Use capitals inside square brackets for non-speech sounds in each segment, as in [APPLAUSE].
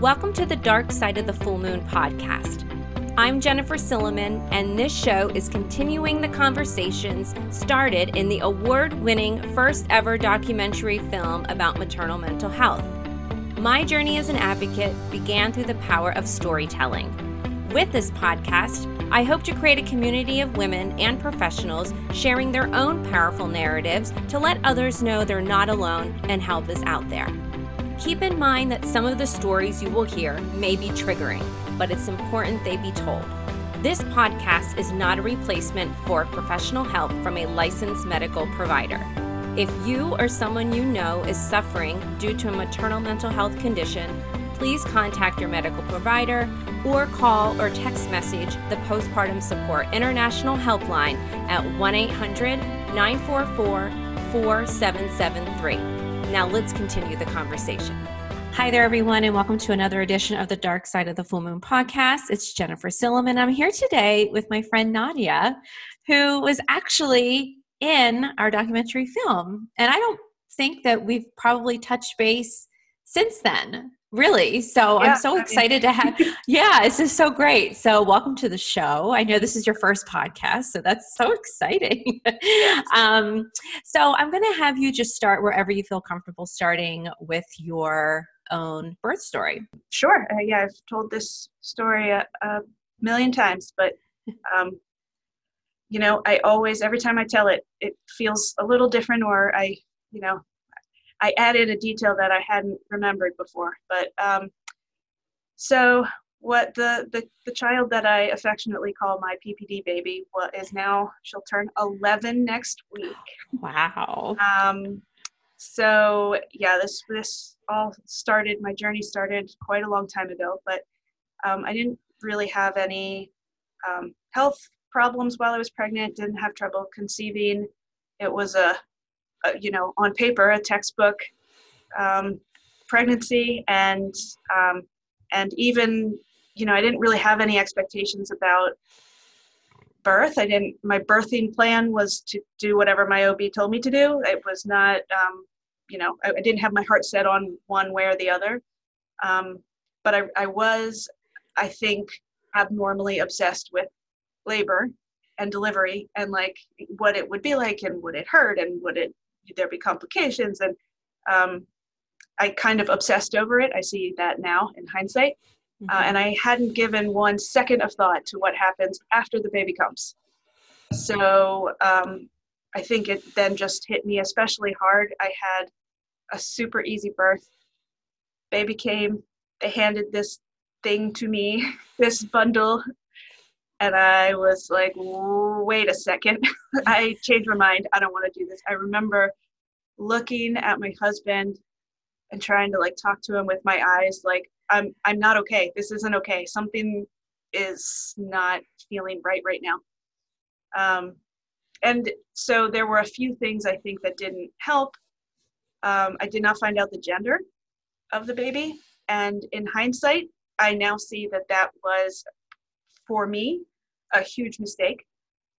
Welcome to the Dark Side of the Full Moon podcast. I'm Jennifer Silliman, and this show is continuing the conversations started in the award winning first ever documentary film about maternal mental health. My journey as an advocate began through the power of storytelling. With this podcast, I hope to create a community of women and professionals sharing their own powerful narratives to let others know they're not alone and help is out there. Keep in mind that some of the stories you will hear may be triggering, but it's important they be told. This podcast is not a replacement for professional help from a licensed medical provider. If you or someone you know is suffering due to a maternal mental health condition, please contact your medical provider or call or text message the Postpartum Support International Helpline at 1 800 944 4773. Now let's continue the conversation. Hi there, everyone, and welcome to another edition of the Dark Side of the Full Moon podcast. It's Jennifer Silliman. I'm here today with my friend Nadia, who was actually in our documentary film. And I don't think that we've probably touched base since then really? So yeah, i'm so excited I mean. to have [LAUGHS] yeah this is so great. So welcome to the show. I know this is your first podcast so that's so exciting. [LAUGHS] Um, so i'm going to have you just start wherever you feel comfortable starting with your own birth story. Sure. Uh, yeah i've told this story a, a million times but [LAUGHS] um, you know i always every time i tell it it feels a little different or i you know I added a detail that I hadn't remembered before. But um, so what the, the the child that I affectionately call my PPD baby what is now she'll turn 11 next week. Wow. Um, so yeah, this this all started. My journey started quite a long time ago, but um, I didn't really have any um, health problems while I was pregnant. Didn't have trouble conceiving. It was a uh, you know, on paper, a textbook um, pregnancy, and um, and even, you know, I didn't really have any expectations about birth. I didn't. My birthing plan was to do whatever my OB told me to do. It was not, um, you know, I, I, didn't have my heart set on one way or the other. Um, but I, I was, I think, abnormally obsessed with labor and delivery and like what it would be like and would it hurt and would it there be complications and um, i kind of obsessed over it. I see that now in hindsight. Uh, mm-hmm. uh, and i hadn't given one second of thought to what happens after the baby comes. So um, i think it then just hit me especially hard. I had a super easy birth. Baby came. They handed this thing to me [LAUGHS] this bundle and I was like, wait a second. [LAUGHS] I changed my mind. I don't want to do this. I remember looking at my husband and trying to like talk to him with my eyes like I'm I'm not okay. This isn't okay. Something is not feeling right right now. Um, and so there were a few things I think that didn't help. Um, I did not find out the gender of the baby, and in hindsight, I now see that that was for me a huge mistake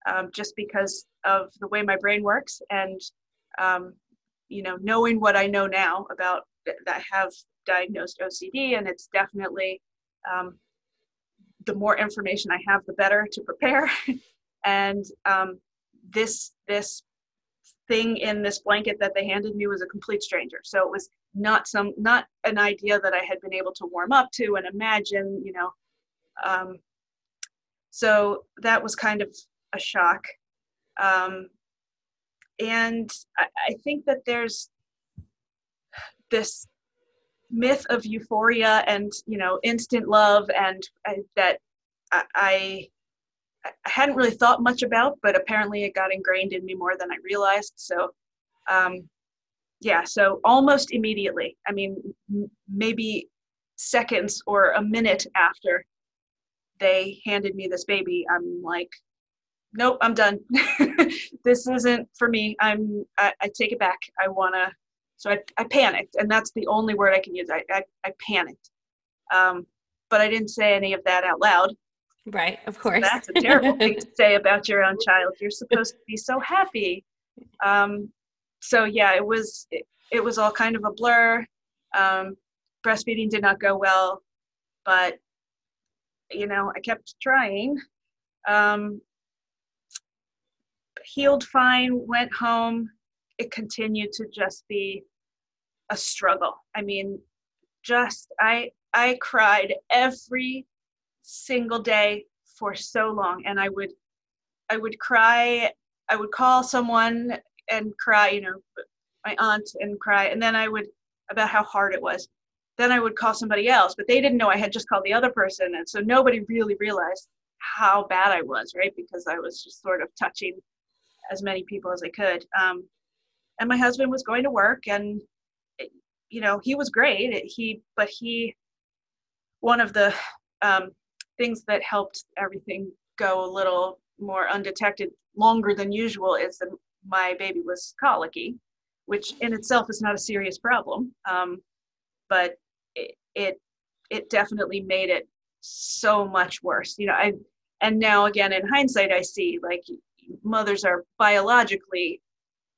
um, just because of the way my brain works and um, you know knowing what i know now about that i have diagnosed ocd and it's definitely um, the more information i have the better to prepare. [LAUGHS] And um, this this thing in this blanket that they handed me was a complete stranger. So it was not some not an idea that i had been able to warm up to and imagine you know um, so that was kind of a shock. Um, and I, I think that there's this myth of euphoria and you know instant love and that I, I, I hadn't really thought much about, but apparently it got ingrained in me more than I realized. So, um, yeah, so almost immediately. I mean, m- maybe seconds or a minute after they handed me this baby, I'm like, nope, I'm done. [LAUGHS] this isn't for me. I'm, I, I take it back. I want to, so I, I panicked and that's the only word I can use. I, I, I panicked. Um, but I didn't say any of that out loud. Right, of course. That's a terrible thing to [LAUGHS] say about your own child. You're supposed to be so happy. Um, so yeah, it was it, it, was all kind of a blur. Um, breastfeeding did not go well but you know, I kept trying. Um, healed fine, went home. It continued to just be a struggle. I mean, just I I cried every single day for so long and I would I would cry, I would call someone and cry, you know, my aunt and cry and then I would about how hard it was. Then I would call somebody else, but they didn't know I had just called the other person and so nobody really realized how bad I was, right? Because I was just sort of touching as many people as I could. Um, and my husband was going to work, and it, you know he was great. He, but he, one of the um, things that helped everything go a little more undetected longer than usual is that my baby was colicky, which in itself is not a serious problem, um, but it, it it definitely made it so much worse. You know, I and now again in hindsight, I see like mothers are biologically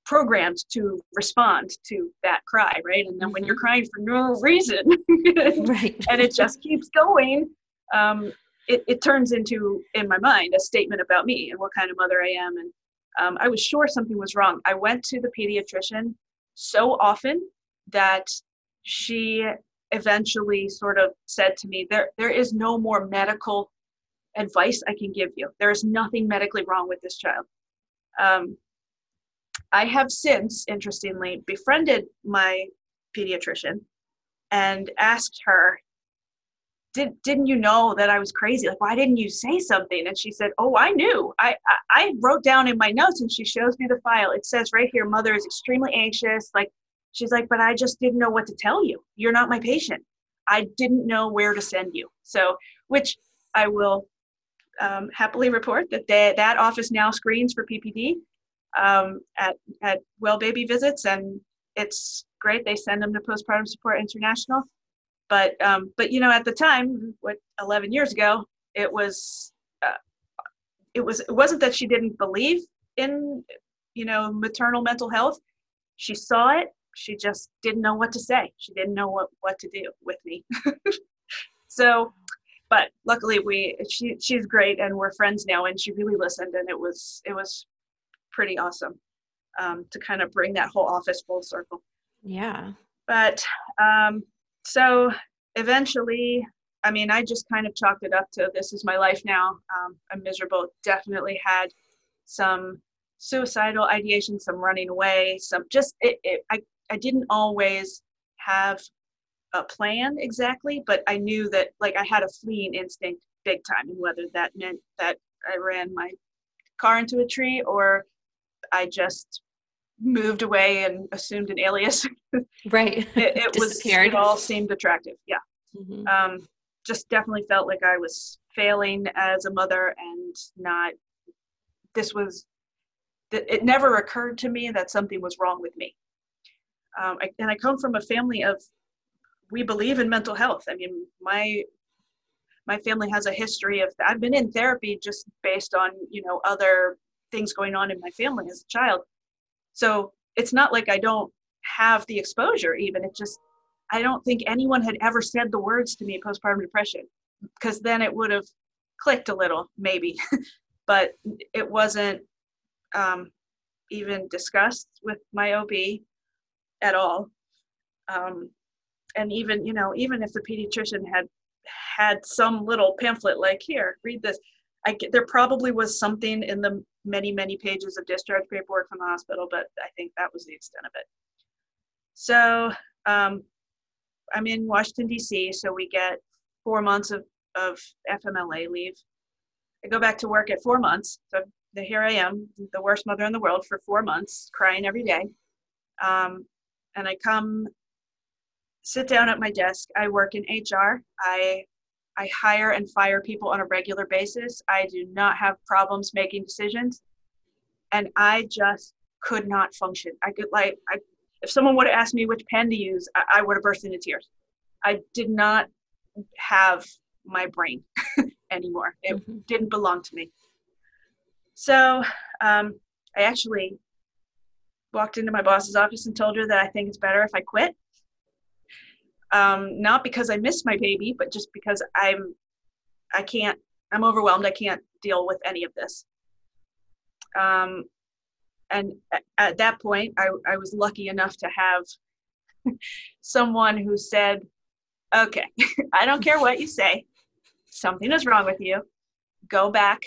programmed to respond to that cry, right? And then when you're mm-hmm. crying for no reason, [LAUGHS] right. and it just keeps going, um, it, it turns into, in my mind, a statement about me and what kind of mother I am. And um, I was sure something was wrong. I went to the pediatrician so often that she eventually sort of said to me, "There, there is no more medical advice I can give you. There is nothing medically wrong with this child. Um, I have since, interestingly, befriended my pediatrician and asked her, Did, didn't you know that I was crazy? Like, why didn't you say something? And she said, Oh, I knew. I, I, I wrote down in my notes and she shows me the file. It says right here, mother is extremely anxious. Like, she's like, But I just didn't know what to tell you. You're not my patient. I didn't know where to send you. So, which I will um, happily report that they, that office now screens for PPD um, at, at well baby visits, and it's great. They send them to Postpartum Support International. But um, but you know at the time, what 11 years ago, it was uh, it was it wasn't that she didn't believe in you know maternal mental health. She saw it. She just didn't know what to say. She didn't know what what to do with me. [LAUGHS] so but luckily we she she's great and we're friends now and she really listened and it was it was pretty awesome um, to kind of bring that whole office full circle yeah but um, so eventually i mean i just kind of chalked it up to this is my life now um, i'm miserable definitely had some suicidal ideation some running away some just it, it I, I didn't always have a plan exactly, but I knew that like I had a fleeing instinct big time, and whether that meant that I ran my car into a tree or I just moved away and assumed an alias. [LAUGHS] right. it, it was it all seemed attractive. Yeah. Mm-hmm. Um, just definitely felt like I was failing as a mother and not. This was. It never occurred to me that something was wrong with me. Um, I, and I come from a family of we believe in mental health. I mean, my my family has a history of I've been in therapy just based on, you know, other things going on in my family as a child. So it's not like I don't have the exposure even. It just I don't think anyone had ever said the words to me postpartum depression because then it would have clicked a little maybe [LAUGHS] but it wasn't um, even discussed with my ob at all. Um, and even you know even if the pediatrician had had some little pamphlet like here read this I, there probably was something in the many many pages of discharge paperwork from the hospital but i think that was the extent of it. So um, i'm in washington d.c so we get four months of, of fmla leave. I go back to work at four months so here i am the worst mother in the world for four months crying every day. Um, and i come sit down at my desk. I work in HR. I I hire and fire people on a regular basis. I do not have problems making decisions. And I just could not function. I could like I if someone would have asked me which pen to use, I, I would have burst into tears. I did not have my brain [LAUGHS] anymore. It mm-hmm. didn't belong to me. So um, I actually walked into my boss's office and told her that I think it's better if I quit um, not because I miss my baby, but just because I'm, I can't, I'm overwhelmed. I can't deal with any of this. Um, and at that point, I, I was lucky enough to have [LAUGHS] someone who said, okay, [LAUGHS] I don't care what you say. Something is wrong with you. Go back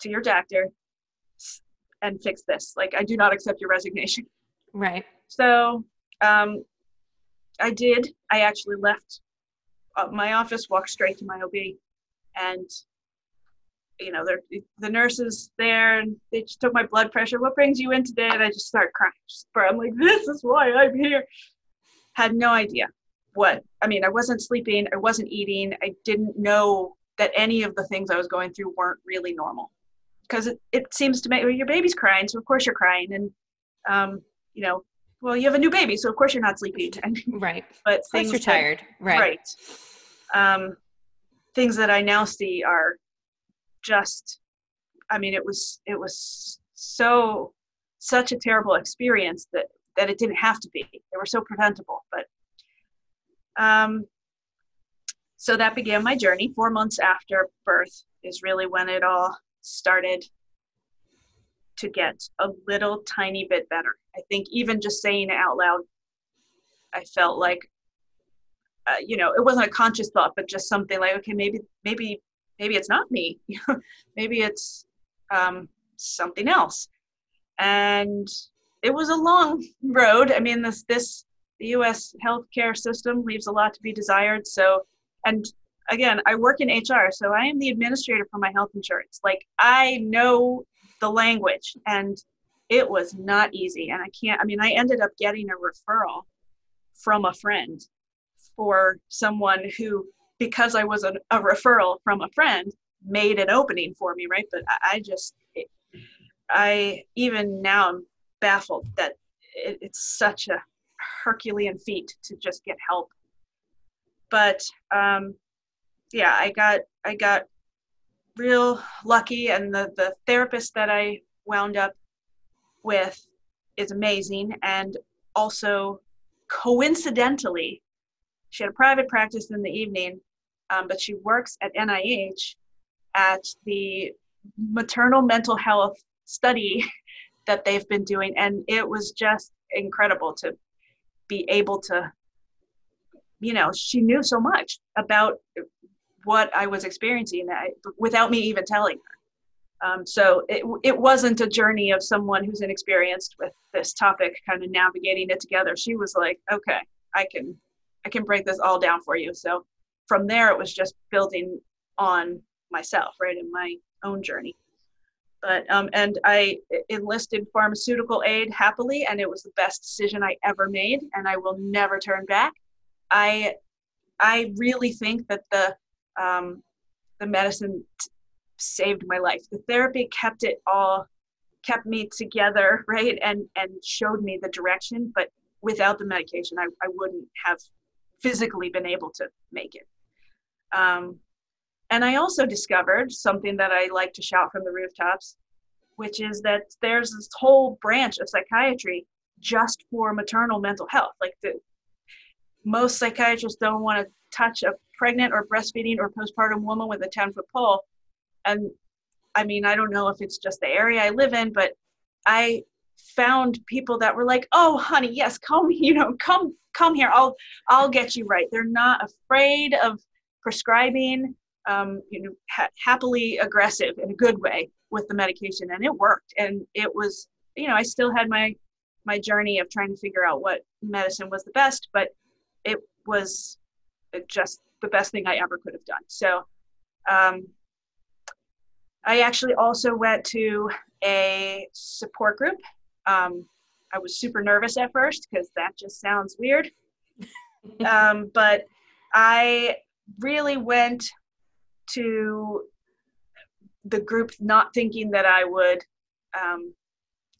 to your doctor and fix this. Like, I do not accept your resignation. Right. So um, I did. I actually left uh, my office, walked straight to my OB, and you know, the nurses there, and they just took my blood pressure. What brings you in today? And I just start crying. Just, I'm like, this is why I'm here. Had no idea what. I mean, I wasn't sleeping. I wasn't eating. I didn't know that any of the things I was going through weren't really normal. Because it, it seems to make well, your baby's crying, so of course you're crying, and um, you know, well, you have a new baby, so of course you're not sleeping. [LAUGHS] right. But things you're tired. Right. Right. Um, things that I now see are just. I mean, it was it was so such a terrible experience that that it didn't have to be. They were so preventable, but. Um, so that began my journey. Four months after birth is really when it all started to get a little tiny bit better. I think even just saying it out loud, I felt like, uh, you know, it wasn't a conscious thought, but just something like, okay, maybe, maybe, maybe it's not me. [LAUGHS] maybe it's um, something else. And it was a long [LAUGHS] road. I mean, this, this, the U.S. healthcare system leaves a lot to be desired. So, and again, I work in HR, so I am the administrator for my health insurance. Like, I know the language and it was not easy and i can't i mean i ended up getting a referral from a friend for someone who because i was a, a referral from a friend made an opening for me right but i, I just it, i even now i'm baffled that it, it's such a herculean feat to just get help but um yeah i got i got real lucky and the, the therapist that I wound up with is amazing. And also coincidentally she had a private practice in the evening um, but she works at nih at the maternal mental health study [LAUGHS] that they've been doing. And it was just incredible to be able to you know she knew so much about what I was experiencing without me even telling her. Um, so it, it wasn't a journey of someone who's inexperienced with this topic kind of navigating it together. She was like, okay, I can, I can break this all down for you. So from there, it was just building on myself, right, in my own journey. But, um, and I enlisted pharmaceutical aid happily, and it was the best decision I ever made, and I will never turn back. I, I really think that the um, the medicine t- saved my life. The therapy kept it all, kept me together, [LAUGHS] right, and and showed me the direction. But without the medication, I, I wouldn't have physically been able to make it. Um, and I also discovered something that I like to shout from the rooftops, which is that there's this whole branch of psychiatry just for maternal mental health. Like the most psychiatrists don't want to touch a pregnant or breastfeeding or postpartum woman with a 10 foot pole. And I mean, I don't know if it's just the area I live in, but I found people that were like, "Oh, honey, yes, come, [LAUGHS] you know, come, come here. I'll, I'll get you right." They're not afraid of prescribing, um, you know, ha- happily aggressive in a good way with the medication, and it worked. And it was, you know, I still had my, my journey of trying to figure out what medicine was the best, but it was just the best thing I ever could have done. So um, I actually also went to a support group. Um, I was super nervous at first because that just sounds weird. [LAUGHS] um, but I really went to the group not thinking that I would um,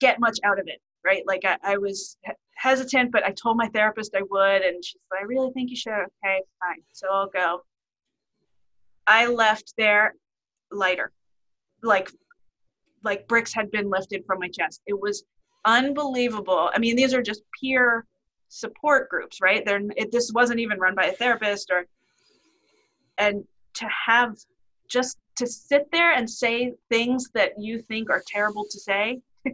get much out of it, right? Like I, I was hesitant, but I told my therapist I would, and she's like, I really think you should. Okay, fine. So I'll go. I left there lighter, like like bricks had been lifted from my chest. It was unbelievable. I mean, these are just pure support groups, right? They're, it, this wasn't even run by a therapist or, and to have just to sit there and say things that you think are terrible to say [LAUGHS]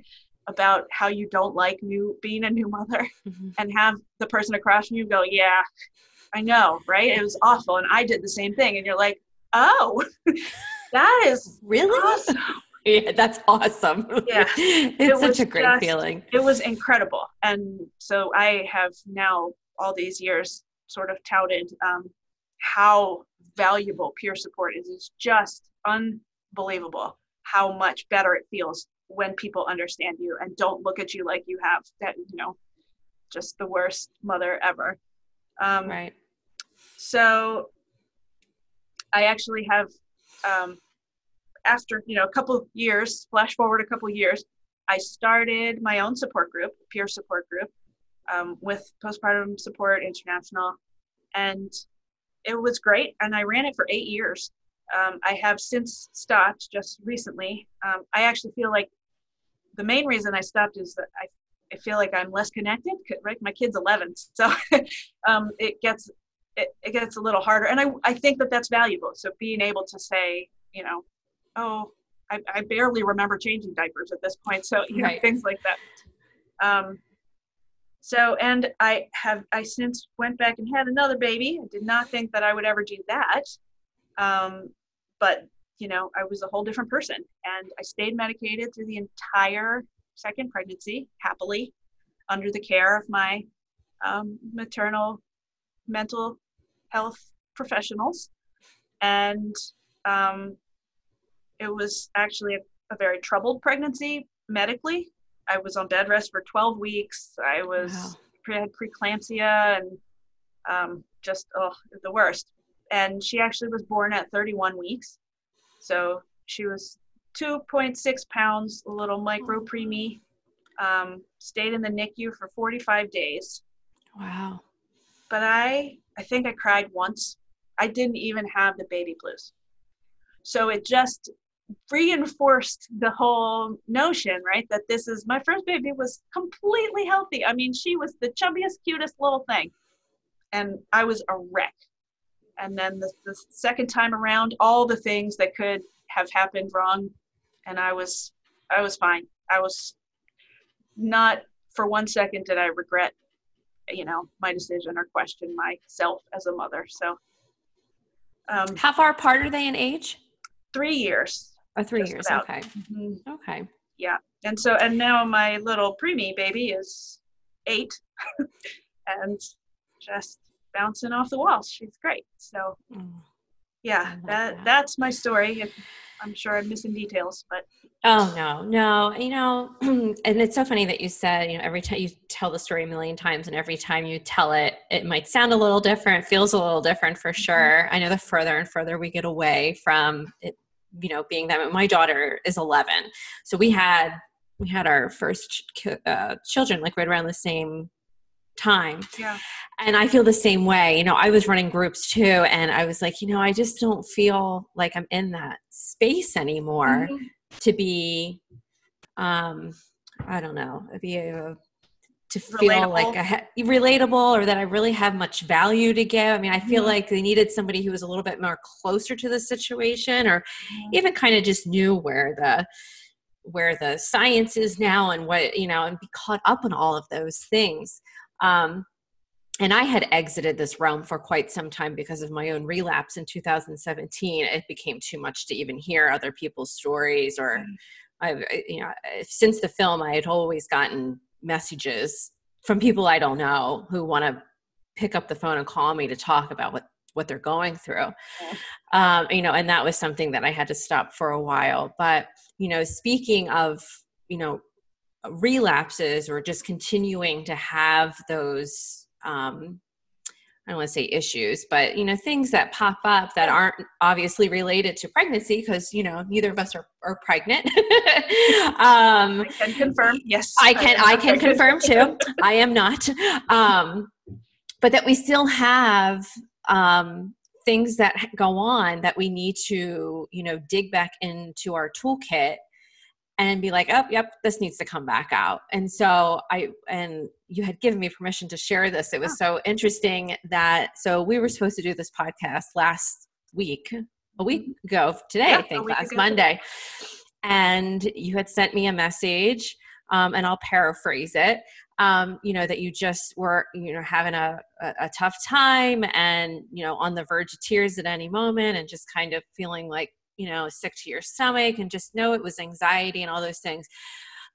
about how you don't like new being a new mother [LAUGHS] mm-hmm. and have the person across from you go, yeah, I know, right? It was awful. And I did the same thing. And you're like, oh, [LAUGHS] that is really awesome. [LAUGHS] Yeah, that's awesome. Yeah. it's it such a great just, feeling. It was incredible. And so I have now, all these years, sort of touted um, how valuable peer support is. It's just unbelievable how much better it feels when people understand you and don't look at you like you have that, you know, just the worst mother ever. Um, right. So I actually have, um, after you know a couple years, flash forward a couple years, I started my own support group, peer support group, um, with Postpartum Support International, and it was great. And I ran it for eight years. Um, I have since stopped just recently. Um, I actually feel like the main reason I stopped is that I, I feel like I'm less connected. Right, my kid's 11, [LAUGHS] so um, it gets it, it gets a little harder, and I I think that that's valuable. So being able to say, you know, oh, I, I barely remember changing diapers at this point, so you right. know things like that. Um, so and I have I since went back and had another baby. I did not think that I would ever do that, um, but you know, I was a whole different person. And I stayed medicated through the entire second pregnancy, happily, under the care of my um, maternal mental health professionals. And um, it was actually a, a, very troubled pregnancy medically. I was on bed rest for 12 weeks. I was wow. pre- had preeclampsia and um, just oh the worst. And she actually was born at 31 weeks. So she was 2.6 pounds, a little micro preemie. Um, stayed in the NICU for 45 days. Wow. But I, I think I cried once. I didn't even have the baby blues. So it just reinforced the whole notion, right? That this is my first baby was completely healthy. I mean, she was the chubbiest, cutest little thing. And I was a wreck and then the, the second time around all the things that could have happened wrong and i was i was fine. I was not for one second did i regret you know my decision or question myself as a mother. So um, how far apart are they in age? Three years. Oh three years about. okay. Mm-hmm. okay. Yeah. And so and now my little preemie baby is eight. [LAUGHS] And just bouncing off the walls. She's great. So, mm. yeah, that, that, that's my story. I'm sure I'm missing details, but oh no, no, you know, [CLEARS THROAT] and it's so funny that you said, you know, every time you tell the story a million times, and every time you tell it, it might sound a little different, feels a little different for mm-hmm. sure. I know the further and further we get away from it, you know, being that my daughter is 11, so we had we had our first uh, children like right around the same time. Yeah. And I feel the same way. You know, I was running groups too, and I was like, you know, I just don't feel like I'm in that space anymore mm-hmm. to be, um, I don't know, be a, to feel relatable. like a, relatable or that I really have much value to give. I mean, I feel mm-hmm. like they needed somebody who was a little bit more closer to the situation or mm-hmm. even kind of just knew where the where the science is now and what you know and be caught up in all of those things um, and I had exited this realm for quite some time because of my own relapse in 2017. It became too much to even hear other people's stories, or mm. I've, you know, since the film, I had always gotten messages from people I don't know who want to pick up the phone and call me to talk about what what they're going through. Um, you know, and that was something that I had to stop for a while. But you know, speaking of you know relapses or just continuing to have those um, I don't want to say issues, but you know, things that pop up that aren't obviously related to pregnancy because you know neither of us are, are pregnant. [LAUGHS] um, I can confirm. Yes, I can. I, I can [LAUGHS] confirm too. I am not. Um, but that we still have um, things that go on that we need to you know dig back into our toolkit and be like, oh, yep, this needs to come back out. And so I, and you had given me permission to share this. It was so interesting that, so we were supposed to do this podcast last week, a week mm-hmm. ago today, yeah, I think, last Monday. And you had sent me a message, um, and I'll paraphrase it. Um, you know that you just were you know having a, a, a, tough time and you know on the verge of tears at any moment and just kind of feeling like you know sick to your stomach and just know it was anxiety and all those things.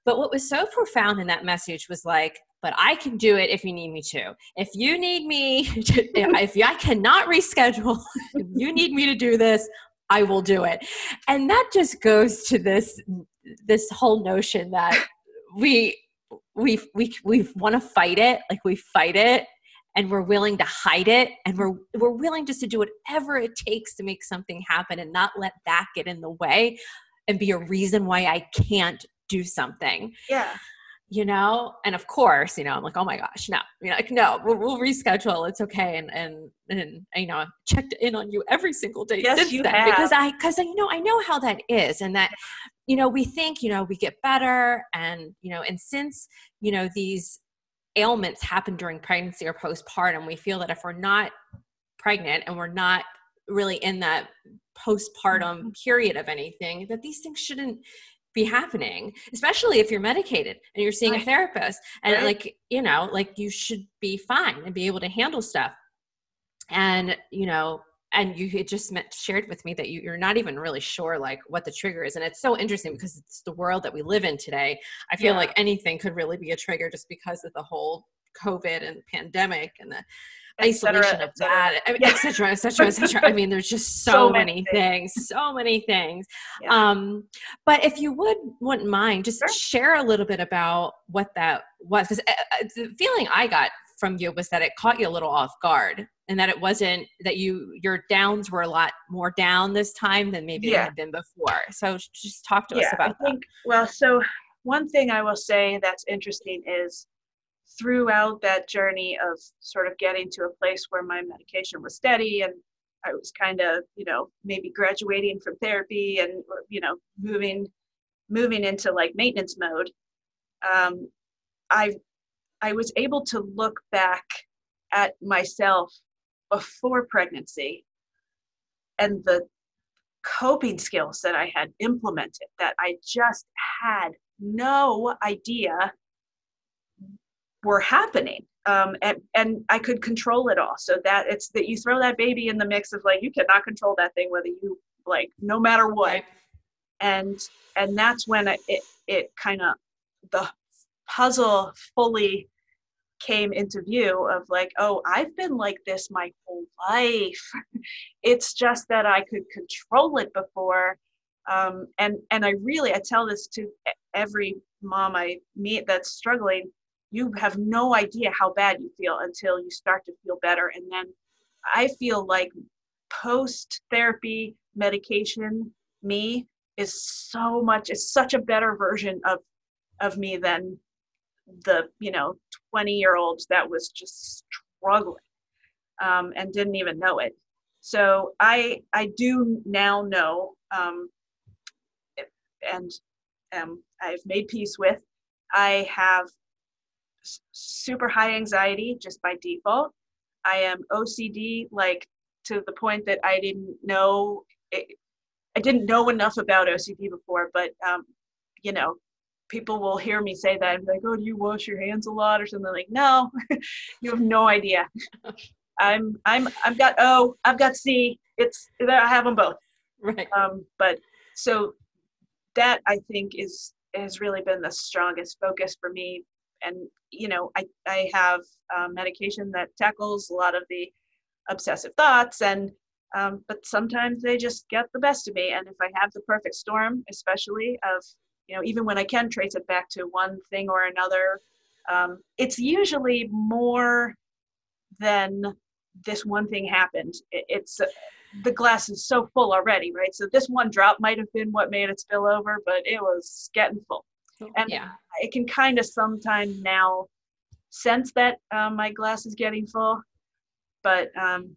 But what was so profound in that message was like but i can do it if you need me to. If you need me [LAUGHS] to, [LAUGHS] if i cannot reschedule [LAUGHS] if you need me to do this i will do it. And that just goes to this this whole notion that we we we we want to fight it like we fight it and we're willing to hide it and we're we're willing just to do whatever it takes to make something happen and not let that get in the way and be a reason why I can't do something. Yeah. You know, and of course, you know, I'm like, oh my gosh, no, you know, like, no, we'll, we'll reschedule. It's okay, and and and you know, i checked in on you every single day yes, since you then have. because I because you know I know how that is, and that you know we think you know we get better, and you know, and since you know these ailments happen during pregnancy or postpartum, we feel that if we're not pregnant and we're not really in that postpartum mm-hmm. period of anything, that these things shouldn't be happening, especially if you're medicated and you're seeing right. a therapist. And right. like, you know, like you should be fine and be able to handle stuff. And, you know, and you had just met, shared with me that you, you're not even really sure like what the trigger is and it's so interesting because it's the world that we live in today i feel yeah. like anything could really be a trigger just because of the whole covid and pandemic and the isolation of that I mean, et cetera, et cetera, et [LAUGHS] cetera. I mean, there's just so, so many things. things, so many things. Yeah. Um, but if you would wouldn't mind, just sure. share a little bit about what that was. Because uh, uh, the feeling I got from you was that it caught you a little off guard and that it wasn't that you your downs were a lot more down this time than maybe yeah. they had been before so just talk to yeah, us about I think, that well so one thing i will say that's interesting is throughout that journey of sort of getting to a place where my medication was steady and i was kind of you know maybe graduating from therapy and you know moving moving into like maintenance mode um, i i was able to look back at myself before pregnancy and the coping skills that I had implemented that I just had no idea were happening. Um, and, and I could control it all. So that it's that you throw that baby in the mix of like, you cannot control that thing, whether you like, no matter what. Right. And, and that's when it, it, it kind of, the puzzle fully came into view of like oh i've been like this my whole life. [LAUGHS] It's just that i could control it before. Um, and and i really i tell this to every mom i meet that's struggling you have no idea how bad you feel until you start to feel better. And then i feel like post therapy medication me is so much is such a better version of of me than the you know 20 year old that was just struggling um, and didn't even know it. So i i do now know um, and um, i've made peace with i have super high anxiety just by default. I am ocd like to the point that i didn't know it, i didn't know enough about ocd before but um, you know people will hear me say that and be like, "Oh, do you wash your hands a lot or something?" Like, no, [LAUGHS] you have no idea. [LAUGHS] I'm I'm I've got O, I've got C. It's there I have them both. Right. Um, but so that I think is has really been the strongest focus for me. And you know, I I have um, medication that tackles a lot of the obsessive thoughts and um, but sometimes they just get the best of me and if i have the perfect storm especially of you know even when i can trace it back to one thing or another um, it's usually more than this one thing happened. It, it's uh, the glass is so full already right? So this one drop might have been what made it spill over but it was getting full. And yeah. i can kind of sometimes now sense that um, my glass is getting full but um,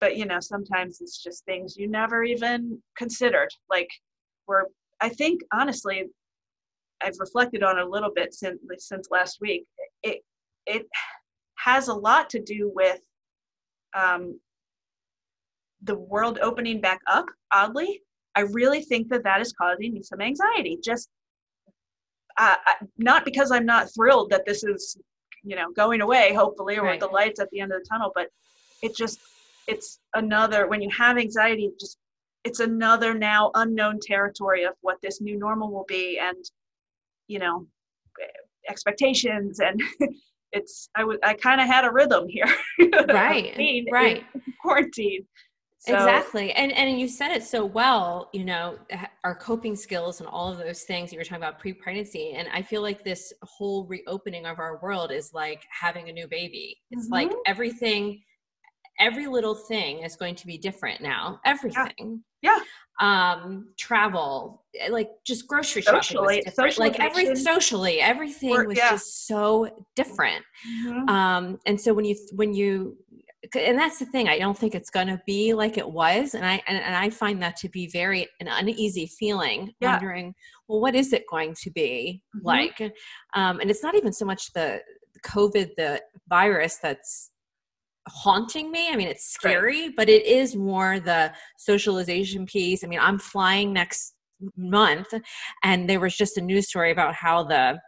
but you know sometimes it's just things you never even considered. Like we're i think honestly I've reflected on a little bit since since last week. It it has a lot to do with um, the world opening back up. Oddly, I really think that that is causing me some anxiety. Just uh, not because I'm not thrilled that this is you know going away, hopefully, or right. with the lights at the end of the tunnel, but it just it's another when you have anxiety just it's another now unknown territory of what this new normal will be and you know expectations and [LAUGHS] it's I was I kind of had a rhythm here. [LAUGHS] Right right. [LAUGHS] quarantine. So, exactly and and you said it so well you know our coping skills and all of those things you were talking about pre-pregnancy and i feel like this whole reopening of our world is like having a new baby. It's mm-hmm. like everything every little thing is going to be different now everything yeah, um travel eh, like just grocery socially, shopping was like every socially everything was yeah. just so different mm-hmm. um and so when you when you and that's the thing i don't think it's going to be like it was and i and, and, i find that to be very an uneasy feeling yeah. wondering well what is it going to be mm-hmm. like um and it's not even so much the covid the virus that's haunting me. I mean, it's scary, right. but it is more the socialization piece. I mean, I'm flying next month and there was just a news story about how the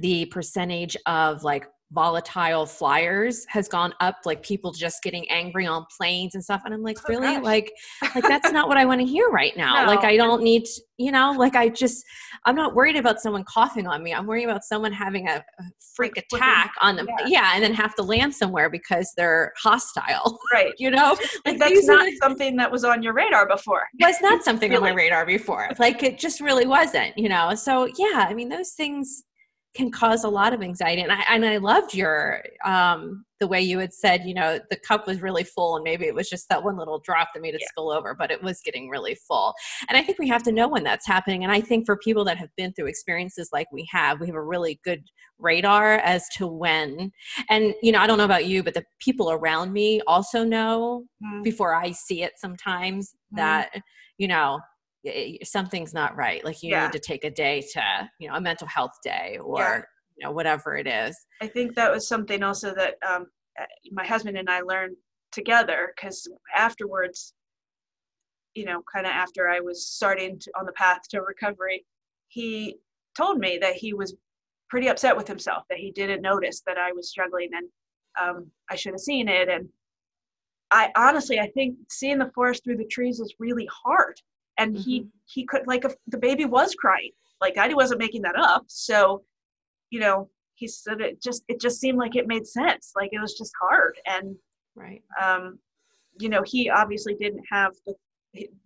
the percentage of like volatile flyers has gone up like people just getting angry on planes and stuff and i'm like oh, really gosh. like like [LAUGHS] that's not what i want to hear right now no. like i don't need to, you know like i just i'm not worried about someone coughing on me i'm worried about someone having a, a freak like, attack on them yeah. yeah. and then have to land somewhere because they're hostile right [LAUGHS] you know like that's not something that was on your radar before [LAUGHS] was not something really? on my radar before like it just really wasn't you know so yeah i mean those things can cause a lot of anxiety. And I and I loved your um, the way you had said, you know, the cup was really full, and maybe it was just that one little drop that made it yeah. spill over, but it was getting really full. And I think we have to know when that's happening. And I think for people that have been through experiences like we have, we have a really good radar as to when. And you know, I don't know about you, but the people around me also know mm. before I see it sometimes mm. that you know something's not right like you yeah. need to take a day to you know a mental health day or yeah. you know whatever it is i think that was something also that um, uh, my husband and i learned together because afterwards you know kind of after i was starting to, on the path to recovery he told me that he was pretty upset with himself that he didn't notice that i was struggling and um, i should have seen it and i honestly i think seeing the forest through the trees is really hard and mm-hmm. he he could like if the baby was crying like i wasn't making that up so you know he said it just it just seemed like it made sense like it was just hard and right um you know he obviously didn't have the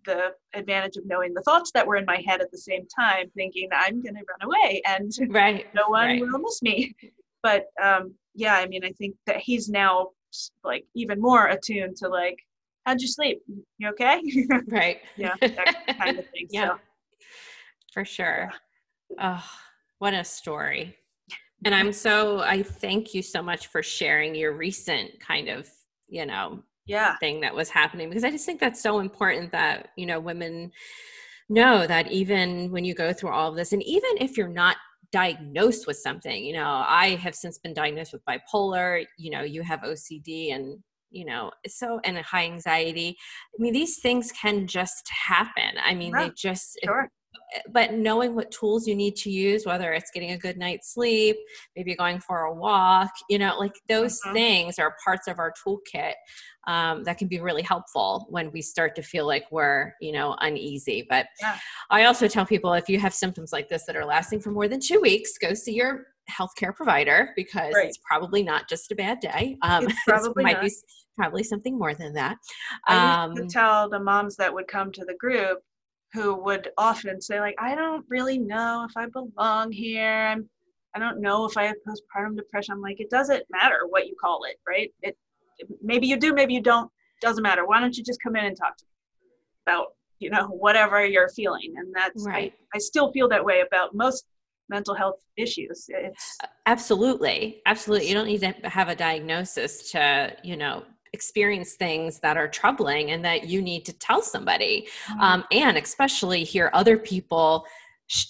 the advantage of knowing the thoughts that were in my head at the same time thinking i'm going to run away and [LAUGHS] right no one right. will miss me but um yeah i mean i think that he's now like even more attuned to like how'd you sleep? You okay? [LAUGHS] right. yeah, that kind of thing. [LAUGHS] yeah, so. for sure. Oh, what a story. And I'm so, I thank you so much for sharing your recent kind of, you know, yeah thing that was happening because I just think that's so important that, you know, women know that even when you go through all of this, and even if you're not diagnosed with something, you know, I have since been diagnosed with bipolar, you know, you have OCD and you know so and high anxiety i mean these things can just happen i mean they just sure. but knowing what tools you need to use whether it's getting a good night's sleep maybe going for a walk you know like those mm-hmm. things are parts of our toolkit um, that can be really helpful when we start to feel like we're you know uneasy but yeah. i also tell people if you have symptoms like this that are lasting for more than two weeks go see your healthcare provider because right. it's probably not just a bad day. Um, it [LAUGHS] probably might not. be probably something more than that. I um, tell the moms that would come to the group who would often say like, I don't really know if I belong here. I'm, I don't know if I have postpartum depression. I'm like, it doesn't matter what you call it, right? It, maybe you do, maybe you don't. Doesn't matter. Why don't you just come in and talk to me about you know whatever you're feeling? And that's right. I, I still feel that way about most mental health issues. It's absolutely. Absolutely. You don't need to have a diagnosis to you know experience things that are troubling and that you need to tell somebody. Mm-hmm. um, and especially hear other people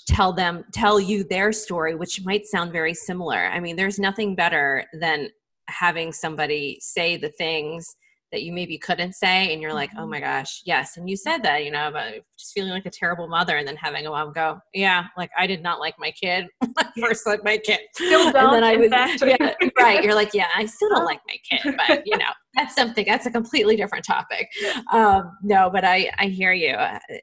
tell them tell you their story which might sound very similar. I mean there's nothing better than having somebody say the things that you maybe couldn't say and you're like oh mm-hmm. my gosh yes. And you said that you know about just feeling like a terrible mother and then having a mom go yeah like i did not like my kid [LAUGHS] first like my kid. Still don't and then i was yeah, right you're like yeah i still don't [LAUGHS] like my kid but you know that's something that's a completely different topic um, no but i i hear you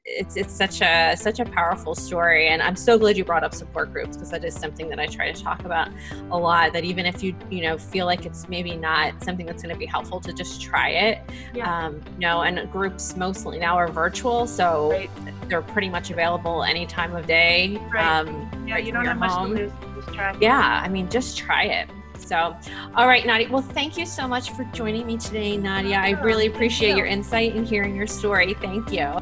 it's it's such a such a powerful story and i'm so glad you brought up support groups because that is something that i try to talk about a lot that even if you you know feel like it's maybe not something that's going to be helpful to just try it yeah. um, you know and groups mostly now are virtual so right. they're pretty much available any time of day right. um, yeah right you don't have home. much to lose just try yeah i mean just try it so, all right, Nadia. Well, thank you so much for joining me today, Nadia. I really appreciate your insight and hearing your story. Thank you.